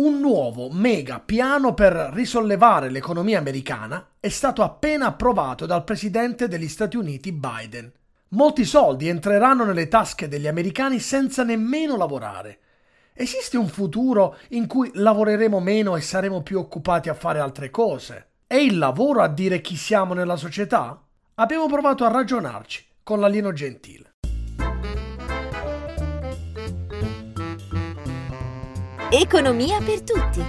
Un nuovo mega piano per risollevare l'economia americana è stato appena approvato dal presidente degli Stati Uniti Biden. Molti soldi entreranno nelle tasche degli americani senza nemmeno lavorare. Esiste un futuro in cui lavoreremo meno e saremo più occupati a fare altre cose? È il lavoro a dire chi siamo nella società? Abbiamo provato a ragionarci con l'alieno gentile. Economia per tutti.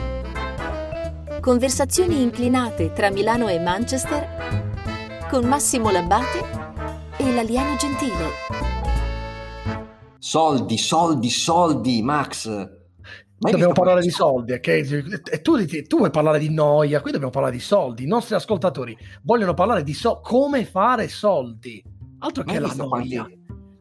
Conversazioni inclinate tra Milano e Manchester con Massimo Labbate e l'alieno gentile. Soldi, soldi, soldi, Max. Mai dobbiamo parlare di soldi, ok? E tu, tu, vuoi parlare di noia, qui dobbiamo parlare di soldi. I nostri ascoltatori vogliono parlare di so- come fare soldi. Altro che la noia.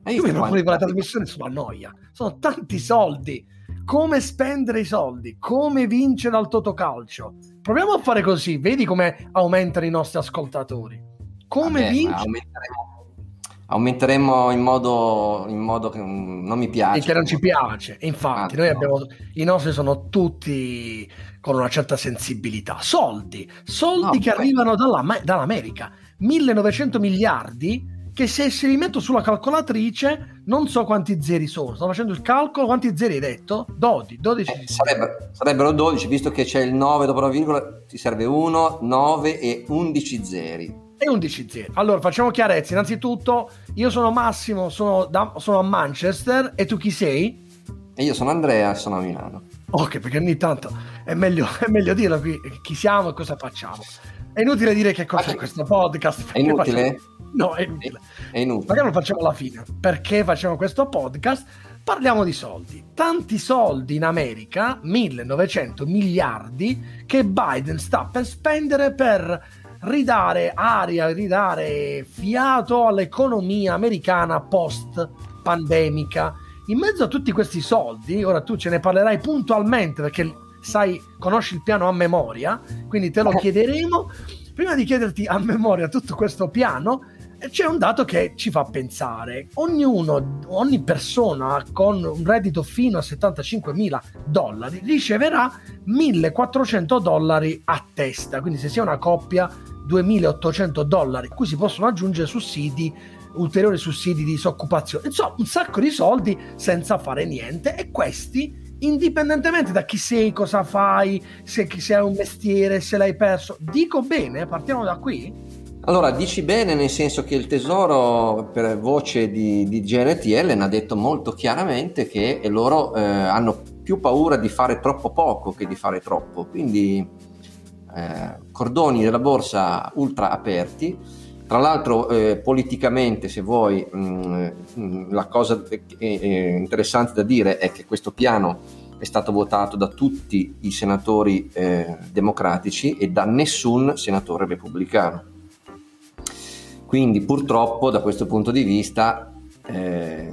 Io mi proponi la trasmissione sulla noia. Sono tanti soldi come spendere i soldi, come vincere al Totocalcio. Proviamo a fare così, vedi come aumentano i nostri ascoltatori. Come Vabbè, vincere? Aumenteremo, aumenteremo in, modo, in modo che non mi piace. E che non ci piace. Infatti, ah, noi no. abbiamo, i nostri sono tutti con una certa sensibilità. Soldi, soldi no, che beh. arrivano dalla, dall'America. 1900 miliardi che se, se li metto sulla calcolatrice non so quanti zeri sono. Sto facendo il calcolo, quanti zeri hai detto? 12. 12. Eh, sarebbero, sarebbero 12, visto che c'è il 9 dopo la virgola, ti serve 1, 9 e 11 zeri. E 11 zeri. Allora facciamo chiarezza. Innanzitutto, io sono Massimo, sono, da, sono a Manchester e tu chi sei? E io sono Andrea, sono a Milano. Ok, perché ogni tanto è meglio, è meglio dirlo qui chi siamo e cosa facciamo. È inutile dire che cos'è questo podcast. È inutile? Facciamo... No, è inutile. È inutile. Magari lo facciamo alla fine. Perché facciamo questo podcast? Parliamo di soldi. Tanti soldi in America, 1900 miliardi, che Biden sta per spendere per ridare aria, ridare fiato all'economia americana post pandemica. In mezzo a tutti questi soldi, ora tu ce ne parlerai puntualmente perché sai, conosci il piano a memoria, quindi te lo chiederemo. Prima di chiederti a memoria tutto questo piano, c'è un dato che ci fa pensare. Ognuno, ogni persona con un reddito fino a 75 mila dollari riceverà 1400 dollari a testa. Quindi se si è una coppia, 2800 dollari, cui si possono aggiungere sussidi ulteriori sussidi di disoccupazione. Insomma, un sacco di soldi senza fare niente e questi indipendentemente da chi sei, cosa fai, se, se hai un mestiere, se l'hai perso. Dico bene, partiamo da qui. Allora, dici bene nel senso che il tesoro, per voce di, di GNTL, ne ha detto molto chiaramente che loro eh, hanno più paura di fare troppo poco che di fare troppo. Quindi eh, cordoni della borsa ultra aperti. Tra l'altro, eh, politicamente, se vuoi, mh, mm, mh, la cosa interessante da dire è che questo piano è stato votato da tutti i senatori eh, democratici e da nessun senatore repubblicano. Quindi purtroppo da questo punto di vista eh,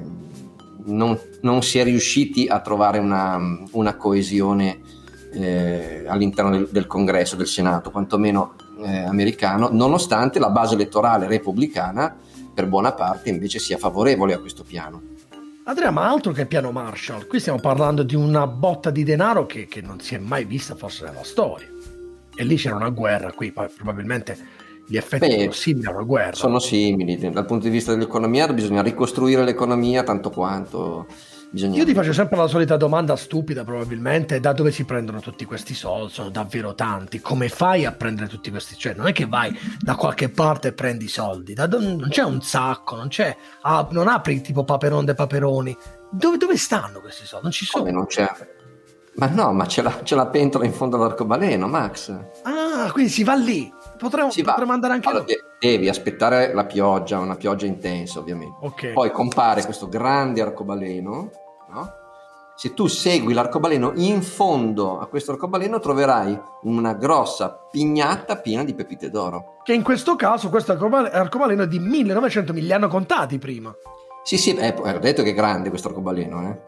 non, non, si è riusciti a trovare una, una coesione eh, all'interno del, del, congresso, del Senato, quantomeno eh, americano, nonostante la base elettorale repubblicana per buona parte invece sia favorevole a questo piano. Andrea, ma altro che piano Marshall, qui stiamo parlando di una botta di denaro che, che non si è mai vista forse nella storia. E lì c'era una guerra, qui probabilmente gli effetti Beh, sono simili alla guerra. Sono simili, dal punto di vista dell'economia bisogna ricostruire l'economia tanto quanto Bisogna... Io ti faccio sempre la solita domanda stupida, probabilmente: da dove si prendono tutti questi soldi? Sono davvero tanti. Come fai a prendere tutti questi? Cioè, non è che vai da qualche parte e prendi i soldi, da, non c'è un sacco, non c'è. Ah, non apri tipo Paperon de Paperoni. Dove, dove, stanno questi soldi? Non ci sono. Come non c'è? Ma no, ma c'è la, c'è la pentola in fondo all'arcobaleno, Max. Ah, quindi si va lì. Potremmo, potremmo andare anche allora, noi. Devi aspettare la pioggia, una pioggia intensa ovviamente. Okay. Poi compare questo grande arcobaleno, no? Se tu segui l'arcobaleno in fondo a questo arcobaleno troverai una grossa pignata piena di pepite d'oro. Che in questo caso questo arcobaleno è di 1900, me li hanno contati prima. Sì, sì, eh, ho detto che è grande questo arcobaleno, eh.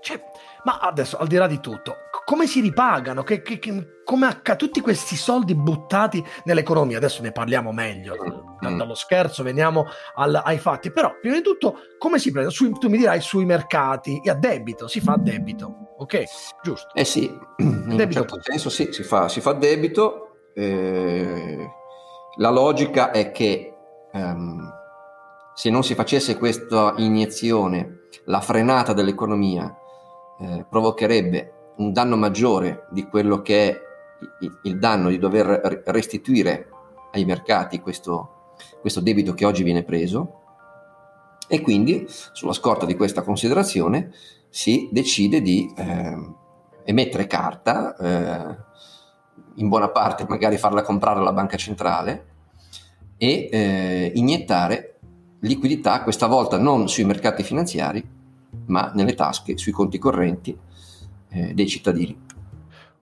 Cioè, ma adesso, al di là di tutto, come si ripagano? Che, che, che, come acc- tutti questi soldi buttati nell'economia? Adesso ne parliamo meglio, da, mm. dallo scherzo veniamo al, ai fatti. Però, prima di tutto, come si prende? Sui, tu mi dirai sui mercati, e a debito, si fa a debito. ok? Giusto? Eh sì, in un certo senso sì, si fa, si fa debito. Eh, la logica è che ehm, se non si facesse questa iniezione, la frenata dell'economia eh, provocherebbe un danno maggiore di quello che è il danno di dover restituire ai mercati questo, questo debito che oggi viene preso. E quindi sulla scorta di questa considerazione si decide di eh, emettere carta, eh, in buona parte magari farla comprare alla banca centrale e eh, iniettare liquidità, questa volta non sui mercati finanziari, ma nelle tasche, sui conti correnti eh, dei cittadini.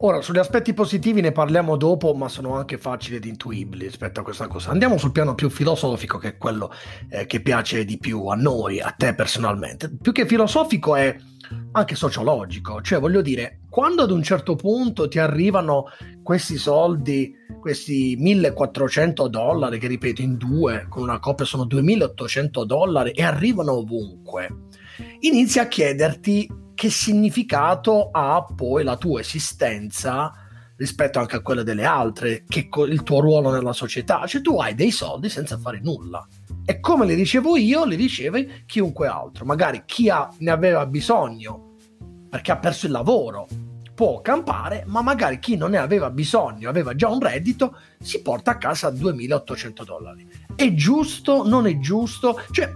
Ora, sugli aspetti positivi ne parliamo dopo, ma sono anche facili ed intuibili rispetto a questa cosa. Andiamo sul piano più filosofico, che è quello eh, che piace di più a noi, a te personalmente. Più che filosofico è anche sociologico, cioè voglio dire, quando ad un certo punto ti arrivano questi soldi, questi 1400 dollari, che ripeto in due, con una coppia sono 2800 dollari e arrivano ovunque, inizi a chiederti che significato ha poi la tua esistenza rispetto anche a quella delle altre, che il tuo ruolo nella società, cioè tu hai dei soldi senza fare nulla. E come le dicevo io, le diceve chiunque altro, magari chi ha, ne aveva bisogno perché ha perso il lavoro può campare, ma magari chi non ne aveva bisogno, aveva già un reddito, si porta a casa 2800 dollari. È giusto? Non è giusto? Cioè,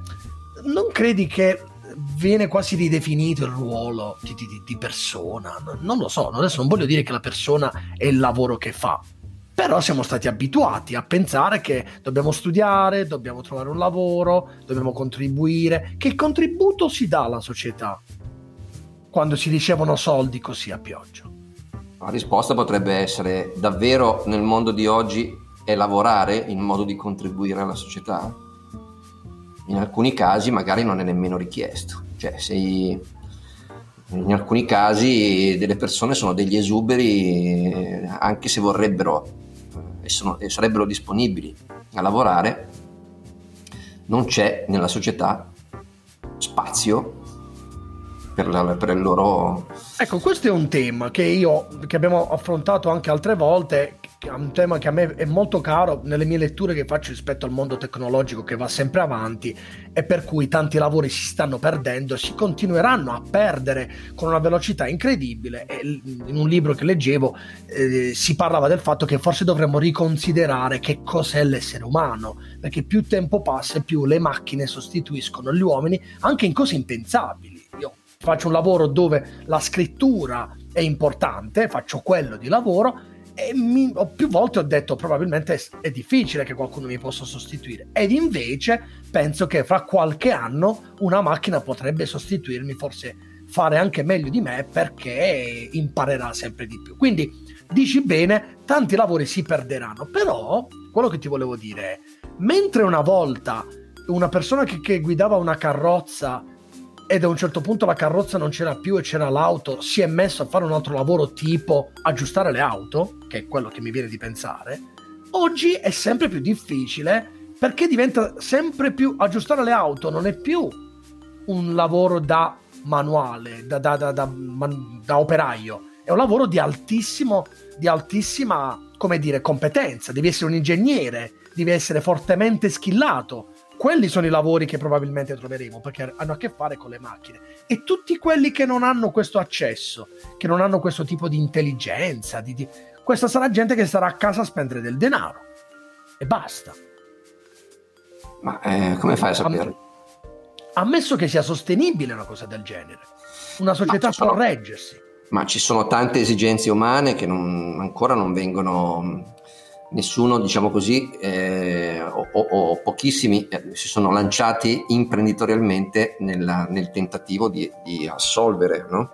non credi che viene quasi ridefinito il ruolo di, di, di persona. Non lo so, adesso non voglio dire che la persona è il lavoro che fa, però siamo stati abituati a pensare che dobbiamo studiare, dobbiamo trovare un lavoro, dobbiamo contribuire. Che contributo si dà alla società quando si ricevono soldi così a pioggia? La risposta potrebbe essere davvero nel mondo di oggi è lavorare in modo di contribuire alla società? In alcuni casi magari non è nemmeno richiesto. Cioè, sei, in alcuni casi delle persone sono degli esuberi anche se vorrebbero eh, e, sono, e sarebbero disponibili a lavorare, non c'è nella società spazio per, la, per, il loro... Ecco, questo è un tema che io, che abbiamo affrontato anche altre volte, è un tema che a me è molto caro nelle mie letture che faccio rispetto al mondo tecnologico che va sempre avanti e per cui tanti lavori si stanno perdendo e si continueranno a perdere con una velocità incredibile. E in un libro che leggevo eh, si parlava del fatto che forse dovremmo riconsiderare che cos'è l'essere umano, perché più tempo passa e più le macchine sostituiscono gli uomini anche in cose impensabili. Io faccio un lavoro dove la scrittura è importante, faccio quello di lavoro e mi, più volte ho detto probabilmente è, è, difficile che qualcuno mi possa sostituire. Ed invece penso che fra qualche anno una macchina potrebbe sostituirmi, forse fare anche meglio di me perché imparerà sempre di più. Quindi dici bene, tanti lavori si perderanno, però quello che ti volevo dire è, mentre una volta una persona che, che guidava una carrozza ed a un certo punto la carrozza non c'era più e c'era l'auto, si è messo a fare un altro lavoro tipo aggiustare le auto, che è quello che mi viene di pensare, oggi è sempre più difficile perché diventa sempre più aggiustare le auto, non è più un lavoro da manuale, da, da, da, da operaio, è un lavoro di, altissimo, di altissima come dire, competenza, devi essere un ingegnere, devi essere fortemente skillato quelli sono i lavori che probabilmente troveremo perché hanno a che fare con le macchine e tutti quelli che non hanno questo accesso, che non hanno questo tipo di intelligenza, di, di... questa sarà gente che starà a casa a spendere del denaro e basta. Ma eh, come fai a sapere? Ammesso che sia sostenibile una cosa del genere, una società può reggersi. Ma ci sono tante esigenze umane che non, ancora non vengono nessuno, diciamo così, eh, o, o, pochissimi eh, si sono lanciati imprenditorialmente nella, nel tentativo di, di assolvere no?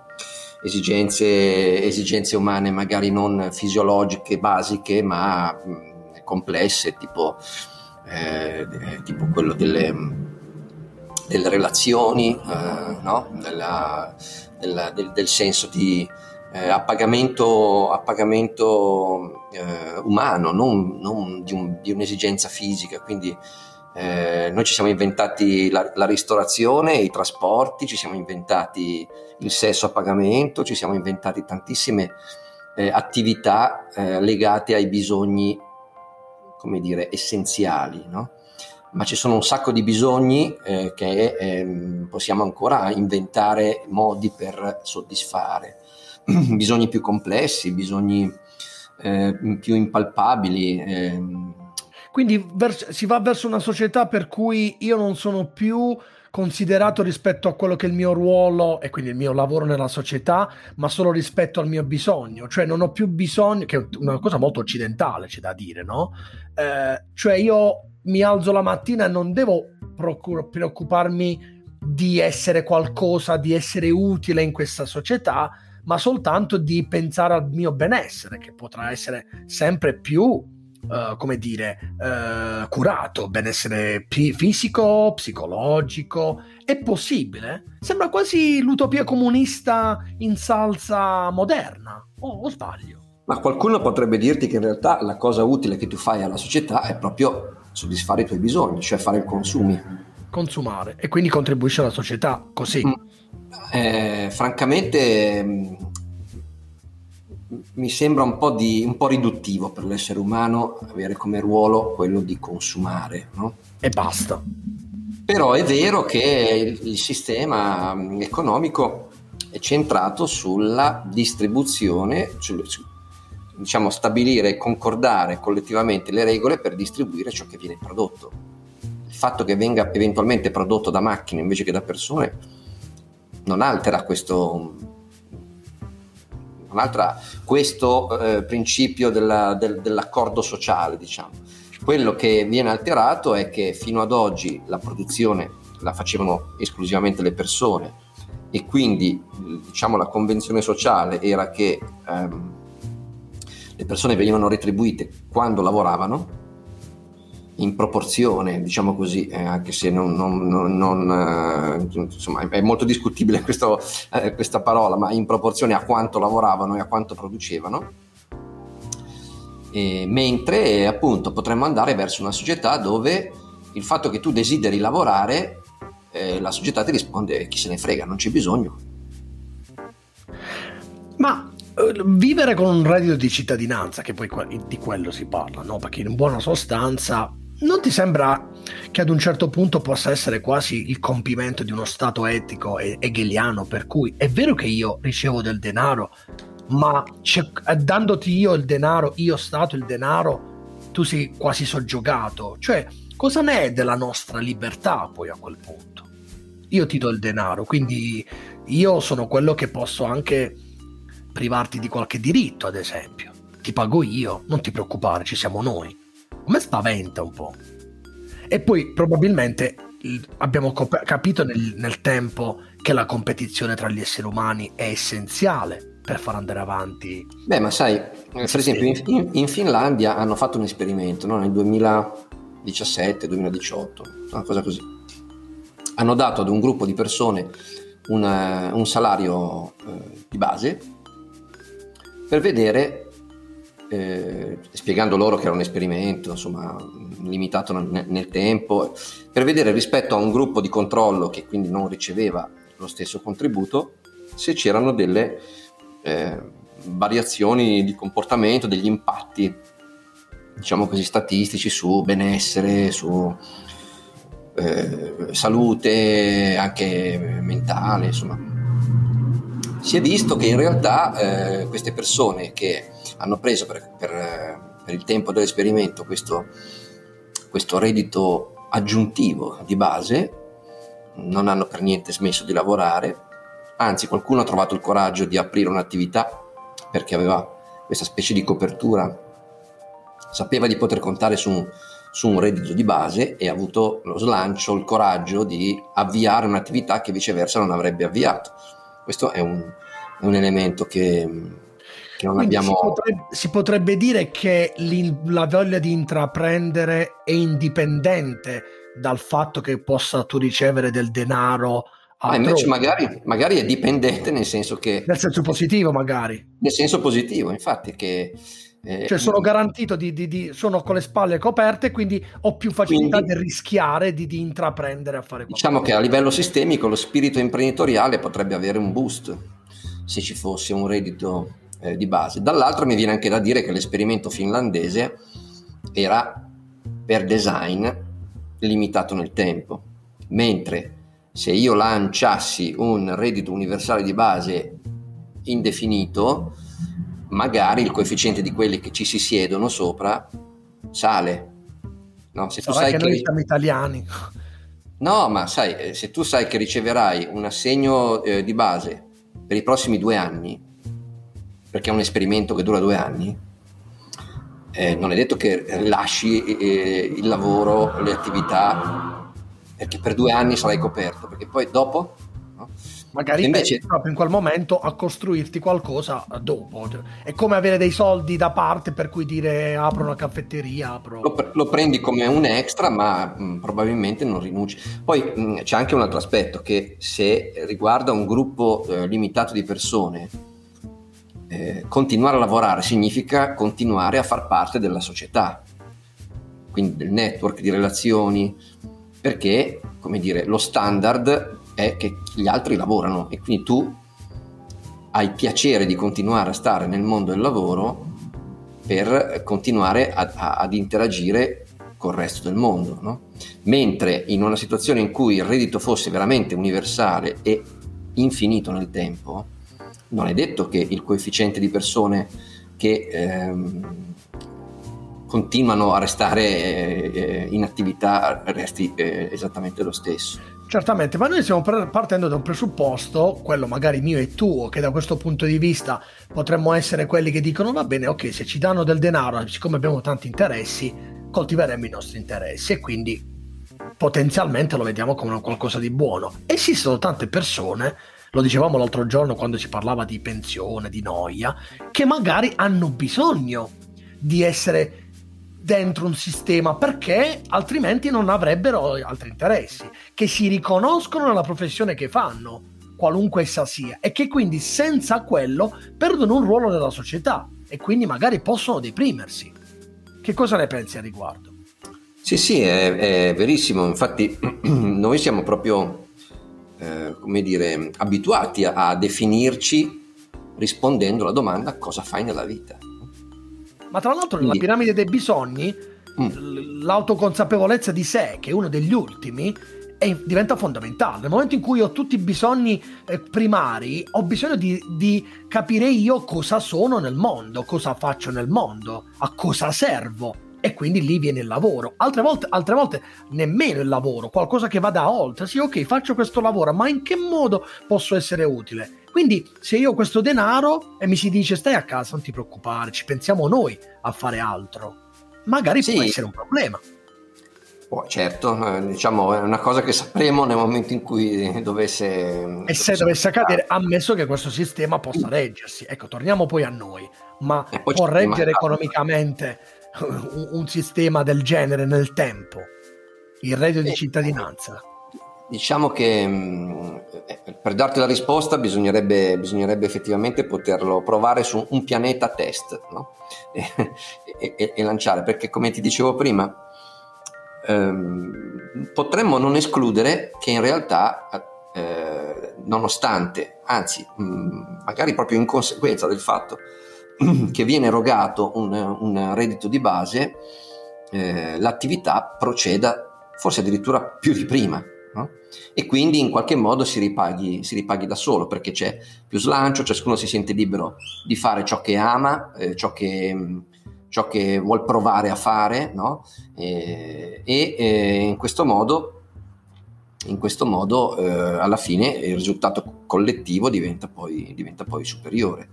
esigenze, esigenze, umane magari non fisiologiche, basiche, ma mh, complesse, tipo, eh, tipo quello delle, delle relazioni, eh, no? Della, della, del, del senso di eh, a pagamento, a pagamento eh, umano, non, non di, un, di, un'esigenza fisica. Quindi Eh, noi ci siamo inventati la, la, ristorazione, i trasporti, ci siamo inventati il sesso a pagamento, ci siamo inventati tantissime eh, attività eh, legate ai bisogni, come dire, essenziali, no? Ma ci sono un sacco di bisogni eh, che ehm, possiamo ancora inventare modi per soddisfare, bisogni più complessi, bisogni eh, più impalpabili. Ehm. Quindi vers- si va verso una società per cui io non sono più considerato rispetto a quello che è il mio ruolo e quindi il mio lavoro nella società, ma solo rispetto al mio bisogno, cioè non ho più bisogno, che è una cosa molto occidentale, c'è da dire, no? Eh, cioè io mi alzo la mattina e non devo procur- preoccuparmi di essere qualcosa, di essere utile in questa società, ma soltanto di pensare al mio benessere, che potrà essere sempre più Uh, come dire, uh, curato, benessere p- fisico, psicologico. È possibile? Sembra quasi l'utopia comunista in salsa moderna, o, o sbaglio? Ma qualcuno potrebbe dirti che in realtà la cosa utile che tu fai alla società è proprio soddisfare i tuoi bisogni, cioè fare i consumi. Consumare e quindi contribuisce alla società così. Mm. Eh, francamente mi sembra un po, di, un po' riduttivo per l'essere umano avere come ruolo quello di consumare. No? E basta. Però è vero che il, il sistema economico è centrato sulla distribuzione, sul, su, diciamo stabilire e concordare collettivamente le regole per distribuire ciò che viene prodotto. Il fatto che venga eventualmente prodotto da macchine invece che da persone non altera questo un'altra, questo eh, principio della, del, dell'accordo sociale, diciamo. Quello che viene alterato è che fino ad oggi la produzione la facevano esclusivamente le persone e quindi diciamo, la convenzione sociale era che ehm, le persone venivano retribuite quando lavoravano in proporzione, diciamo così, eh, anche se non, non, non, eh, insomma, è molto discutibile questo, eh, questa parola, ma in proporzione a quanto lavoravano e a quanto producevano. E, mentre appunto potremmo andare verso una società dove il fatto che tu desideri lavorare, eh, la società ti risponde chi se ne frega, non c'è bisogno. Ma eh, vivere con un reddito di cittadinanza, che poi di quello si parla, no? perché in buona sostanza non ti sembra che ad un certo punto possa essere quasi il compimento di uno stato etico e hegeliano per cui è vero che io ricevo del denaro, ma dandoti io il denaro, io stato il denaro, tu sei quasi soggiogato. Cioè, cosa ne è della nostra libertà poi a quel punto? Io ti do il denaro, quindi io sono quello che posso anche privarti di qualche diritto, ad esempio. Ti pago io, non ti preoccupare, ci siamo noi a me spaventa un po'. E poi probabilmente abbiamo cop- capito nel, nel, tempo che la competizione tra gli esseri umani è essenziale per far andare avanti. Beh, ma sai, per esempio in, in, in Finlandia hanno fatto un esperimento no? nel 2017-2018, una cosa così. Hanno dato ad un gruppo di persone una, un salario eh, di base per vedere eh, spiegando loro che era un esperimento, insomma, limitato nel, nel, tempo, per vedere rispetto a un gruppo di controllo che quindi non riceveva lo stesso contributo, se c'erano delle eh, variazioni di comportamento, degli impatti, diciamo così, statistici su benessere, su eh, salute, anche mentale, insomma. Si è visto che in realtà eh, queste persone che hanno preso per, per, per il tempo dell'esperimento questo, questo reddito aggiuntivo di base, non hanno per niente smesso di lavorare, anzi qualcuno ha trovato il coraggio di aprire un'attività perché aveva questa specie di copertura, sapeva di poter contare su su un reddito di base e ha avuto lo slancio, il coraggio di avviare un'attività che viceversa non avrebbe avviato. Questo è un, è un elemento che, non abbiamo... Si potrebbe, si potrebbe, dire che la voglia di intraprendere è indipendente dal fatto che possa tu ricevere del denaro. Ma invece magari, magari, è dipendente nel senso che... Nel senso positivo magari. Nel senso positivo, infatti, che Eh, cioè sono garantito di, di, di, sono con le spalle coperte, quindi ho più facilità quindi, di rischiare, di, di, intraprendere a fare qualcosa. Diciamo che a livello sistemico lo spirito imprenditoriale potrebbe avere un boost se ci fosse un reddito eh, di base. Dall'altro mi viene anche da dire che l'esperimento finlandese era per design limitato nel tempo, mentre se io lanciassi un reddito universale di base indefinito, magari il coefficiente di quelli che ci si siedono sopra sale. No, se tu sai che, che noi siamo italiani. No, ma sai, eh, se tu sai che riceverai un assegno eh, di base per i prossimi due anni, perché è un esperimento che dura due anni, eh, non è detto che lasci eh, il lavoro, le attività, perché per due anni sarai coperto, perché poi dopo magari invece proprio in quel momento a costruirti qualcosa dopo. È come avere dei soldi da parte per cui dire apro una caffetteria apro... lo, lo prendi come un extra ma mh, probabilmente non rinunci. Poi mh, c'è anche un altro aspetto che se riguarda un gruppo eh, limitato di persone eh, continuare a lavorare significa continuare a far parte della società quindi del network di relazioni perché come dire lo standard è che gli altri lavorano e quindi tu hai piacere di continuare a stare nel mondo del lavoro per continuare a, a, ad interagire col resto del mondo. No? Mentre in una situazione in cui il reddito fosse veramente universale e infinito nel tempo, non è detto che il coefficiente di persone che ehm, continuano a restare eh, in attività resti eh, esattamente lo stesso. Certamente, ma noi stiamo partendo da un presupposto, quello magari mio e tuo, che da questo punto di vista potremmo essere quelli che dicono va bene, ok, se ci danno del denaro, siccome abbiamo tanti interessi, coltiveremo i nostri interessi e quindi potenzialmente lo vediamo come qualcosa di buono. Esistono tante persone, lo dicevamo l'altro giorno quando si parlava di pensione, di noia, che magari hanno bisogno di essere dentro un sistema perché altrimenti non avrebbero altri interessi, che si riconoscono nella professione che fanno, qualunque essa sia, e che quindi senza quello perdono un ruolo nella società e quindi magari possono deprimersi. Che cosa ne pensi a riguardo? Sì, sì, è, è verissimo, infatti noi siamo proprio, eh, come dire, abituati a, a definirci rispondendo alla domanda cosa fai nella vita. Ma tra l'altro nella piramide dei bisogni, mm. l'autoconsapevolezza di sé, che è uno degli ultimi, è, diventa fondamentale. Nel momento in cui ho tutti i bisogni eh, primari, ho bisogno di, di, capire io cosa sono nel mondo, cosa faccio nel mondo, a cosa servo. E quindi lì viene il lavoro. Altre volte, altre volte nemmeno il lavoro, qualcosa che vada oltre. Sì, ok, faccio questo lavoro, ma in che modo posso essere utile? Quindi se io ho questo denaro e mi si dice stai a casa, non ti preoccupare, ci pensiamo noi a fare altro, magari sì. può essere un problema. Oh, certo, eh, diciamo è una cosa che sapremo nel momento in cui dovesse... E se dovesse accadere, ammesso che questo sistema possa reggersi. Ecco, torniamo poi a noi, ma può reggere economicamente un, un, sistema del genere nel tempo? Il reddito di cittadinanza? Diciamo che mm, eh, per darti la risposta bisognerebbe, bisognerebbe, effettivamente poterlo provare su un pianeta test no? e, e, e, lanciare, perché come ti dicevo prima, ehm, potremmo non escludere che in realtà, eh, nonostante, anzi, mh, mm, magari proprio in conseguenza del fatto che viene erogato un, un reddito di base, eh, l'attività proceda forse addirittura più di prima no? e quindi in qualche modo si ripaghi, si ripaghi, da solo perché c'è più slancio, ciascuno si sente libero di fare ciò che ama, eh, ciò, che, ciò che vuol provare a fare no? e, e, e, in questo modo, in questo modo eh, alla fine il risultato collettivo diventa poi, diventa poi superiore.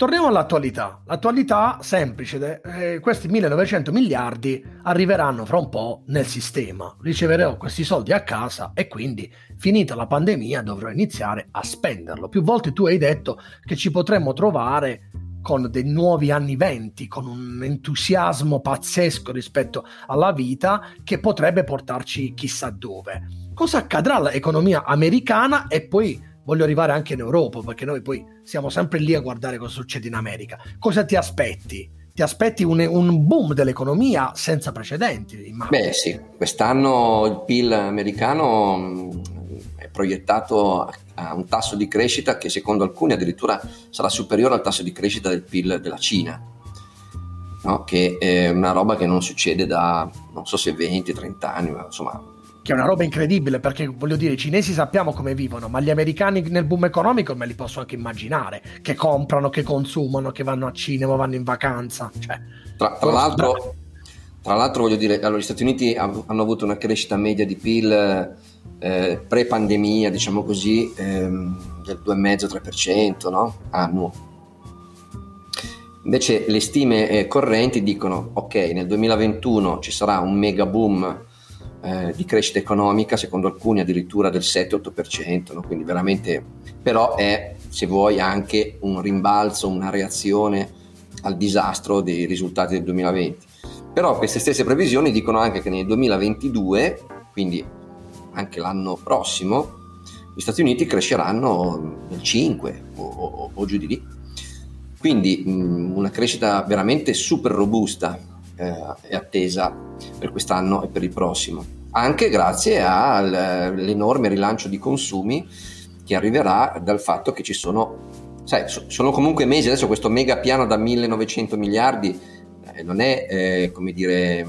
Torniamo all'attualità. L'attualità semplice, eh, questi 1900 miliardi arriveranno fra un po' nel sistema. Riceverò questi soldi a casa e quindi finita la pandemia dovrò iniziare a spenderlo. Più volte tu hai detto che ci potremmo trovare con dei nuovi anni venti, con un entusiasmo pazzesco rispetto alla vita che potrebbe portarci chissà dove. Cosa accadrà all'economia americana e poi voglio arrivare anche in Europa, perché noi poi siamo sempre lì a guardare cosa succede in America. Cosa ti aspetti ti aspetti un, un, boom dell'economia senza precedenti. Immagino. Beh sì, quest'anno il PIL americano mm, è proiettato a un tasso di crescita che secondo alcuni addirittura sarà superiore al tasso di crescita del PIL della Cina. No? Che è una roba che non succede da non so se 20-30 anni, ma insomma che è una roba incredibile perché voglio dire i cinesi sappiamo come vivono ma gli americani nel boom economico me li posso anche immaginare che comprano, che consumano, che vanno a cinema, vanno in vacanza cioè, tra, tra, l'altro, tra, l'altro, voglio dire allora, gli Stati Uniti hanno avuto una crescita media di PIL eh, pre-pandemia diciamo così ehm, del 2,5-3% no? annuo. Invece le stime eh, correnti dicono ok, nel 2021 ci sarà un mega boom eh, di crescita economica, secondo alcuni addirittura del 7-8%, no? quindi veramente, però è, se vuoi, anche un rimbalzo, una reazione al disastro dei risultati del 2020. Però queste stesse previsioni dicono anche che nel 2022, quindi anche l'anno prossimo, gli Stati Uniti cresceranno nel 5 o, o, o giù di lì. Quindi mh, una crescita veramente super robusta è attesa per quest'anno e per il prossimo, anche grazie all'enorme rilancio di consumi che arriverà dal fatto che ci sono, sai, sono comunque mesi, adesso questo mega piano da 1900 miliardi eh, non è, eh, come dire,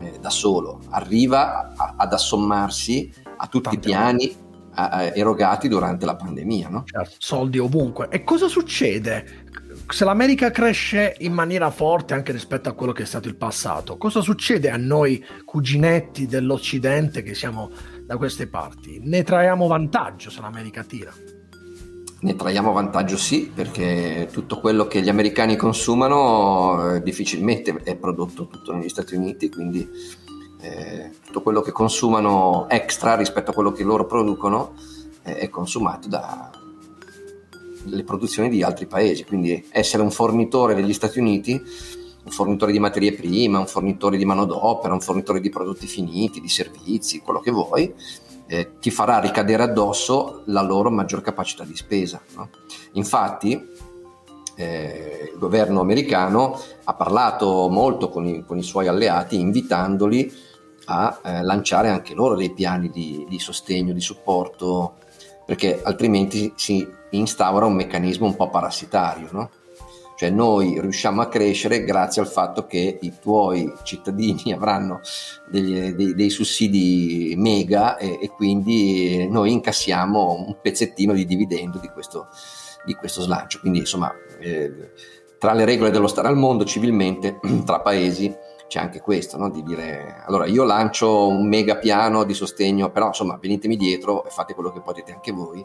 eh, da solo, arriva a, ad assommarsi a tutti Tante i piani erogati durante la pandemia. No? Certo, soldi ovunque. E cosa succede se l'America cresce in maniera forte anche rispetto a quello che è stato il passato, cosa succede a noi cuginetti dell'Occidente che siamo da queste parti? Ne traiamo vantaggio se l'America tira? Ne traiamo vantaggio sì, perché tutto quello che gli americani consumano eh, difficilmente è prodotto tutto negli Stati Uniti, quindi eh, tutto quello che consumano extra rispetto a quello che loro producono eh, è consumato da, le produzioni di altri paesi, quindi essere un fornitore degli Stati Uniti, un fornitore di materie prime, un fornitore di manodopera, un fornitore di prodotti finiti, di servizi, quello che vuoi, eh, ti farà ricadere addosso la loro maggior capacità di spesa. No? Infatti, eh, il governo americano ha parlato molto con i, con i suoi alleati, invitandoli a eh, lanciare anche loro dei piani di, di sostegno, di supporto perché altrimenti si instaura un meccanismo un po' parassitario, no? Cioè noi riusciamo a crescere grazie al fatto che i tuoi cittadini avranno degli, dei, dei, sussidi mega e, e, quindi noi incassiamo un pezzettino di dividendo di questo, di questo slancio. Quindi insomma, eh, tra le regole dello stare al mondo civilmente, tra paesi, c'è anche questo, no? di dire allora io lancio un mega piano di sostegno, però insomma venitemi dietro e fate quello che potete anche voi.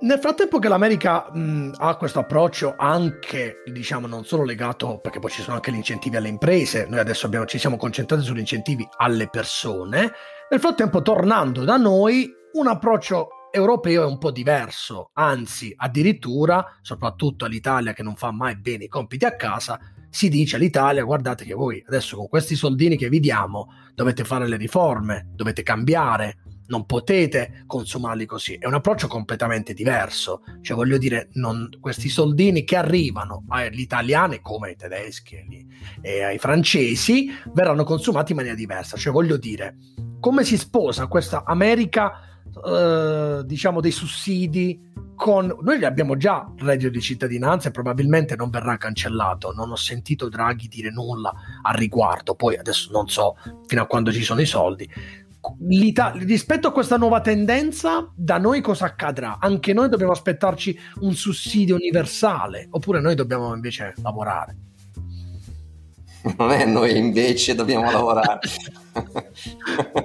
Nel frattempo che l'America mh, ha questo approccio anche, diciamo, non solo legato, perché poi ci sono anche gli incentivi alle imprese, noi adesso abbiamo, ci siamo concentrati sugli incentivi alle persone, nel frattempo tornando da noi un approccio europeo è un po' diverso, anzi addirittura, soprattutto all'Italia che non fa mai bene i compiti a casa, si dice all'Italia guardate che voi adesso con questi soldini che vi diamo dovete fare le riforme, dovete cambiare, non potete consumarli così. È un approccio completamente diverso. Cioè, voglio dire, non, questi soldini che arrivano agli italiani, come ai tedeschi e ai francesi, verranno consumati in maniera diversa. Cioè, voglio dire, come si sposa questa America, eh, diciamo, dei sussidi con noi li abbiamo già il reddito di cittadinanza e probabilmente non verrà cancellato. Non ho sentito Draghi dire nulla al riguardo. Poi adesso non so fino a quando ci sono i soldi. rispetto a questa nuova tendenza, da noi cosa accadrà? Anche noi dobbiamo aspettarci un sussidio universale oppure noi dobbiamo invece lavorare? Non è noi invece dobbiamo lavorare.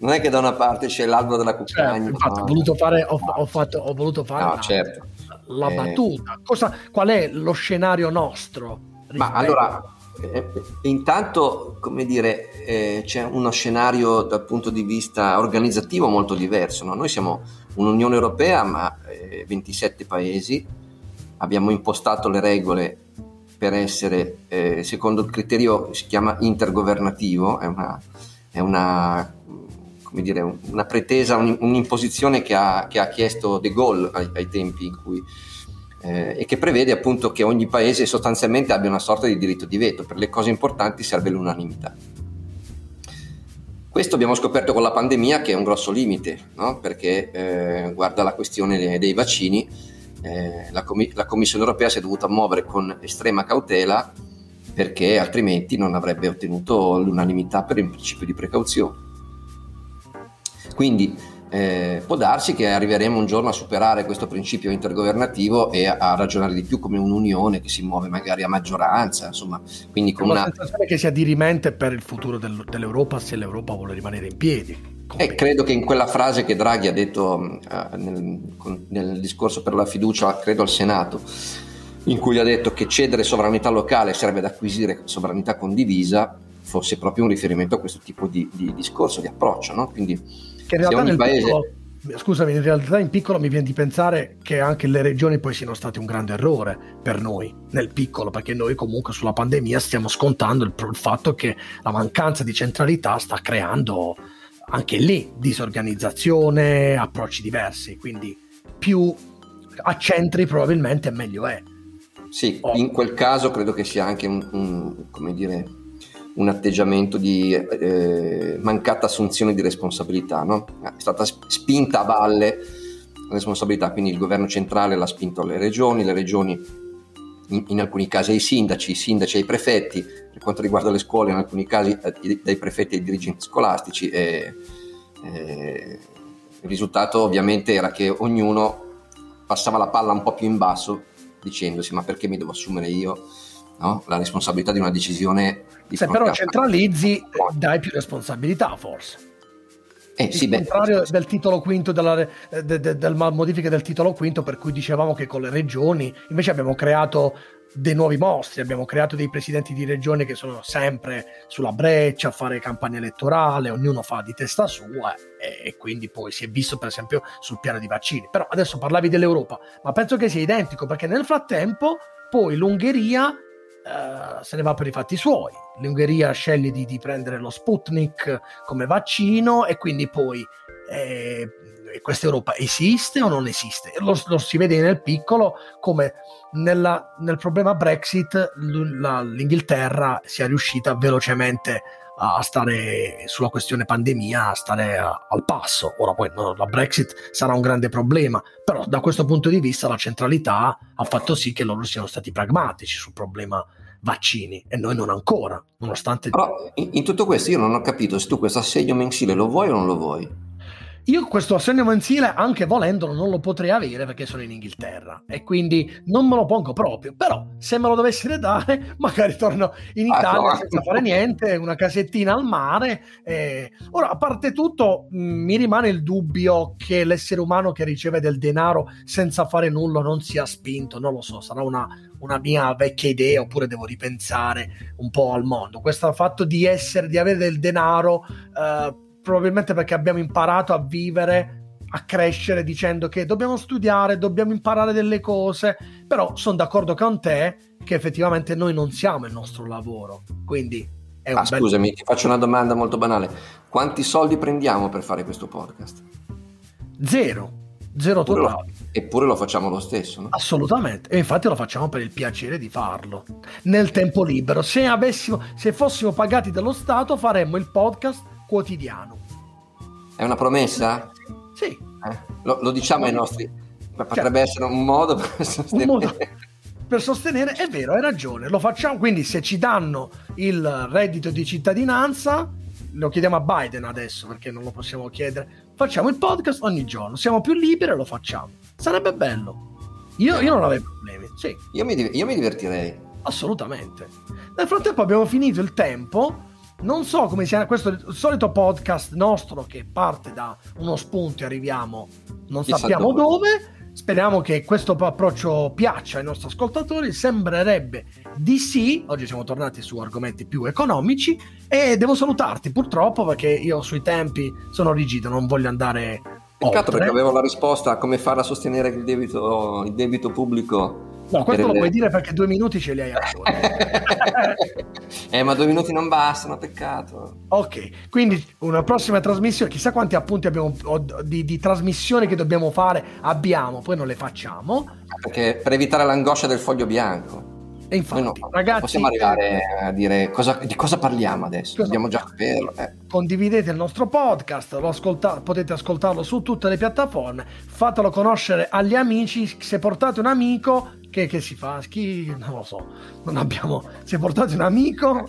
non è che da una parte c'è l'albero della cuccagna. Certo, infatti, ho voluto fare, ho, ho, fatto, ho voluto fare no, la, certo. la eh... battuta. Cosa, qual è lo scenario nostro? Ma allora, eh, intanto, come dire, eh, c'è uno scenario dal punto di vista organizzativo molto diverso. No? Noi siamo un'Unione Europea, ma 27 eh, paesi, abbiamo impostato le regole per essere, eh, secondo il criterio si chiama intergovernativo, è una, è una dire, una pretesa, un'imposizione che ha, che ha chiesto De Gaulle ai, ai tempi in cui eh, e che prevede appunto che ogni paese sostanzialmente abbia una sorta di diritto di veto. Per le cose importanti serve l'unanimità. Questo abbiamo scoperto con la pandemia che è un grosso limite, no? perché eh, guarda la questione dei, vaccini, eh, la, Com- la, Commissione europea si è dovuta muovere con estrema cautela perché altrimenti non avrebbe ottenuto l'unanimità per il principio di precauzione. Quindi eh, può darsi che arriveremo un giorno a superare questo principio intergovernativo e a, a, ragionare di più come un'unione che si muove magari a maggioranza, insomma, quindi con una sensazione che sia dirimente per il futuro del, dell'Europa se l'Europa vuole rimanere in piedi. E credo che in quella frase che Draghi ha detto uh, nel, nel discorso per la fiducia, credo al Senato, in cui ha detto che cedere sovranità locale serve ad acquisire sovranità condivisa, fosse proprio un riferimento a questo tipo di, di discorso, di approccio. No? Quindi che in realtà nel paese... piccolo, scusami, in realtà in piccolo mi viene di pensare che anche le regioni poi siano state un grande errore per noi, nel piccolo, perché noi comunque sulla pandemia stiamo scontando il, il fatto che la mancanza di centralità sta creando anche lì disorganizzazione, approcci diversi, quindi più accentri probabilmente meglio è. Sì, oh. in quel caso credo che sia anche un, un come dire, un atteggiamento di eh, mancata assunzione di responsabilità, no? è stata spinta a valle la responsabilità, quindi il governo centrale l'ha spinto alle regioni, le regioni in, in, alcuni casi ai sindaci, i sindaci ai prefetti, per quanto riguarda le scuole in alcuni casi eh, dai prefetti ai dirigenti scolastici e, e il risultato ovviamente era che ognuno passava la palla un po' più in basso dicendosi ma perché mi devo assumere io no? la responsabilità di una decisione se però centralizzi, dai più responsabilità forse. Eh, sì, il contrario beh, del titolo quinto della, de, de, del modifica del titolo quinto per cui dicevamo che con le regioni invece abbiamo creato dei nuovi mostri, abbiamo creato dei presidenti di regione che sono sempre sulla breccia a fare campagna elettorale, ognuno fa di testa sua e, e quindi poi si è visto per esempio sul piano di vaccini. Però adesso parlavi dell'Europa, ma penso che sia identico perché nel frattempo poi l'Ungheria Uh, se ne va per i fatti suoi. L'Ungheria sceglie di, di, prendere lo Sputnik come vaccino e quindi poi eh, questa Europa esiste o non esiste? Lo, lo si vede nel piccolo come nella, nel problema Brexit l'Inghilterra sia riuscita velocemente a stare sulla questione pandemia, a stare a, al passo. Ora poi no, la Brexit sarà un grande problema, però da questo punto di vista la centralità ha fatto sì che loro siano stati pragmatici sul problema vaccini e noi non ancora, nonostante... Però in, in tutto questo io non ho capito se tu questo assegno mensile lo vuoi o non lo vuoi. Io questo assegno mensile, anche volendolo, non lo potrei avere perché sono in Inghilterra e quindi non me lo pongo proprio. Però, se me lo dovessero dare, magari torno in ah, Italia ah, senza fare niente, una casettina al mare. E... Ora, a parte tutto, mh, mi rimane il dubbio che l'essere umano che riceve del denaro senza fare nulla non sia spinto. Non lo so, sarà una, una mia vecchia idea oppure devo ripensare un po' al mondo. Questo fatto di essere, di avere del denaro. Uh, probabilmente perché abbiamo imparato a vivere a crescere dicendo che dobbiamo studiare, dobbiamo imparare delle cose, però sono d'accordo con te che effettivamente noi non siamo il nostro lavoro. Quindi è un ah, bel... scusami, ti faccio una domanda molto banale. Quanti soldi prendiamo per fare questo podcast? Zero. Zero totale. Eppure lo facciamo lo stesso, no? Assolutamente. E infatti lo facciamo per il piacere di farlo. Nel tempo libero. Se, avessimo, se fossimo pagati dallo Stato faremmo il podcast quotidiano. È una promessa? Sì. Eh? Lo, lo, diciamo ai nostri... Potrebbe cioè, essere un modo per sostenere... Modo per sostenere, è vero, hai ragione, lo facciamo, quindi se ci danno il reddito di cittadinanza, lo chiediamo a Biden adesso perché non lo possiamo chiedere, facciamo il podcast ogni giorno, siamo più liberi e lo facciamo. Sarebbe bello. Io, io non avrei problemi, sì. Io mi, io mi divertirei. Assolutamente. Nel frattempo abbiamo finito il tempo non so come sia questo solito podcast nostro che parte da uno spunto e arriviamo non Chissà sappiamo dove. dove. Speriamo che questo approccio piaccia ai nostri ascoltatori. Sembrerebbe di sì. Oggi siamo tornati su argomenti più economici. E devo salutarti purtroppo perché io sui tempi sono rigido, non voglio andare. Peccato oltre. perché avevo la risposta a come fare a sostenere il debito, il debito pubblico No, questo lo puoi dire perché due minuti ce li hai ancora. eh, ma due minuti non bastano, peccato. Ok, quindi una prossima trasmissione, chissà quanti appunti abbiamo di, di trasmissioni che dobbiamo fare, abbiamo, poi non le facciamo. Perché per evitare l'angoscia del foglio bianco. E infatti, no, ragazzi, possiamo arrivare a dire cosa, di cosa parliamo adesso. Dobbiamo già saperlo. Eh. Condividete il nostro podcast, lo ascolta- potete ascoltarlo su tutte le piattaforme, fatelo conoscere agli amici. Se portate un amico, che, che si fa? Chi, non lo so, non abbiamo. Se portate un amico,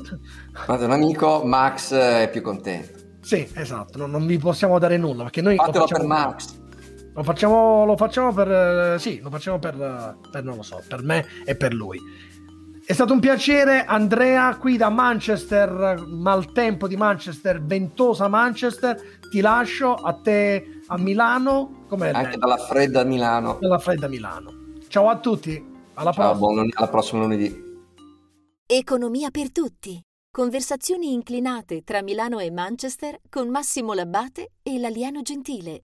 portate un amico, Max è più contento. Sì, esatto, non, non vi possiamo dare nulla perché noi. Fatelo per Max. Lo facciamo, lo facciamo per. Sì, lo facciamo per, per. Non lo so, per me e per lui. È stato un piacere, Andrea, qui da Manchester, maltempo di Manchester, ventosa Manchester. Ti lascio a te a Milano. Com'è Anche dalla fredda Milano. Dalla fredda Milano. Ciao a tutti. Alla Ciao, prossima. Buon, alla prossima lunedì. Economia per tutti. Conversazioni inclinate tra Milano e Manchester con Massimo Labbate e l'alieno gentile.